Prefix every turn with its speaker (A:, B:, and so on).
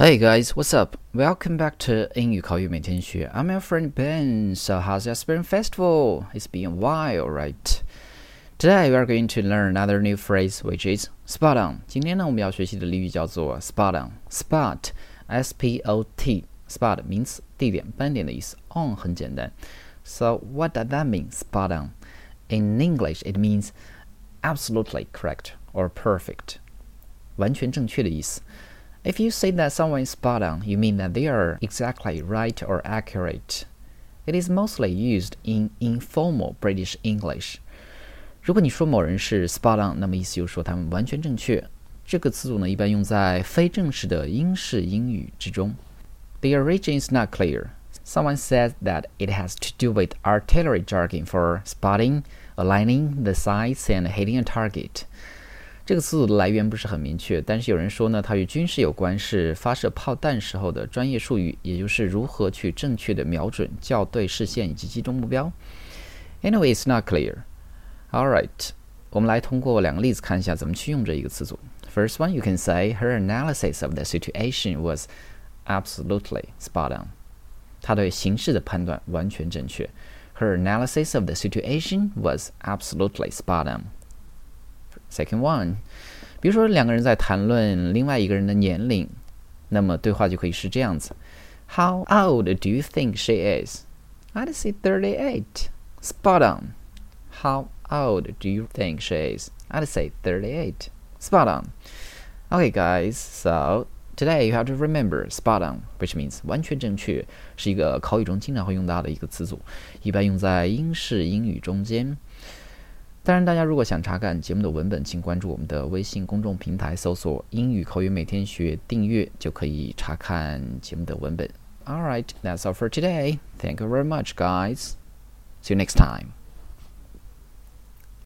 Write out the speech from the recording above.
A: Hey guys, what's up? Welcome back to 英语口语每天学. I'm your friend Ben. So how's your Spring Festival? It's been a while, right? Today we are going to learn another new phrase, which is spot on. 今天呢，我们要学习的俚语叫做 spot on. Spot, S-P-O-T. Spot 名词，地点、斑点的意思。On 很简单。So what does that mean? Spot on. In English, it means absolutely correct or perfect. 完全正确的意思。 if you say that someone is spot on, you mean that they are exactly right or accurate. It is mostly used in informal British English. 如果你说某人是 spot on，那么意思就是说他们完全正确。这个词组呢，一般用在非正式的英式英语之中。The origin is not clear. Someone says that it has to do with artillery jargon for spotting, aligning the sights, and hitting a target. 这个词组的来源不是很明确，但是有人说呢，它与军事有关，是发射炮弹时候的专业术语，也就是如何去正确的瞄准、校对视线以及击中目标。Anyway, it's not clear. All right，我们来通过两个例子看一下怎么去用这一个词组。First one, you can say her analysis of the situation was absolutely spot on. 她对形势的判断完全正确。Her analysis of the situation was absolutely spot on. Second one，比如说两个人在谈论另外一个人的年龄，那么对话就可以是这样子：How old do you think she is? I'd say thirty-eight. Spot on. How old do you think she is? I'd say thirty-eight. Spot on. Okay, guys. So today you have to remember spot on, which means 完全正确，是一个口语中经常会用到的一个词组，一般用在英式英语中间。当然，大家如果想查看节目的文本，请关注我们的微信公众平台，搜索“英语口语每天学”，订阅就可以查看节目的文本。All right, that's all for today. Thank you very much, guys. See you next time.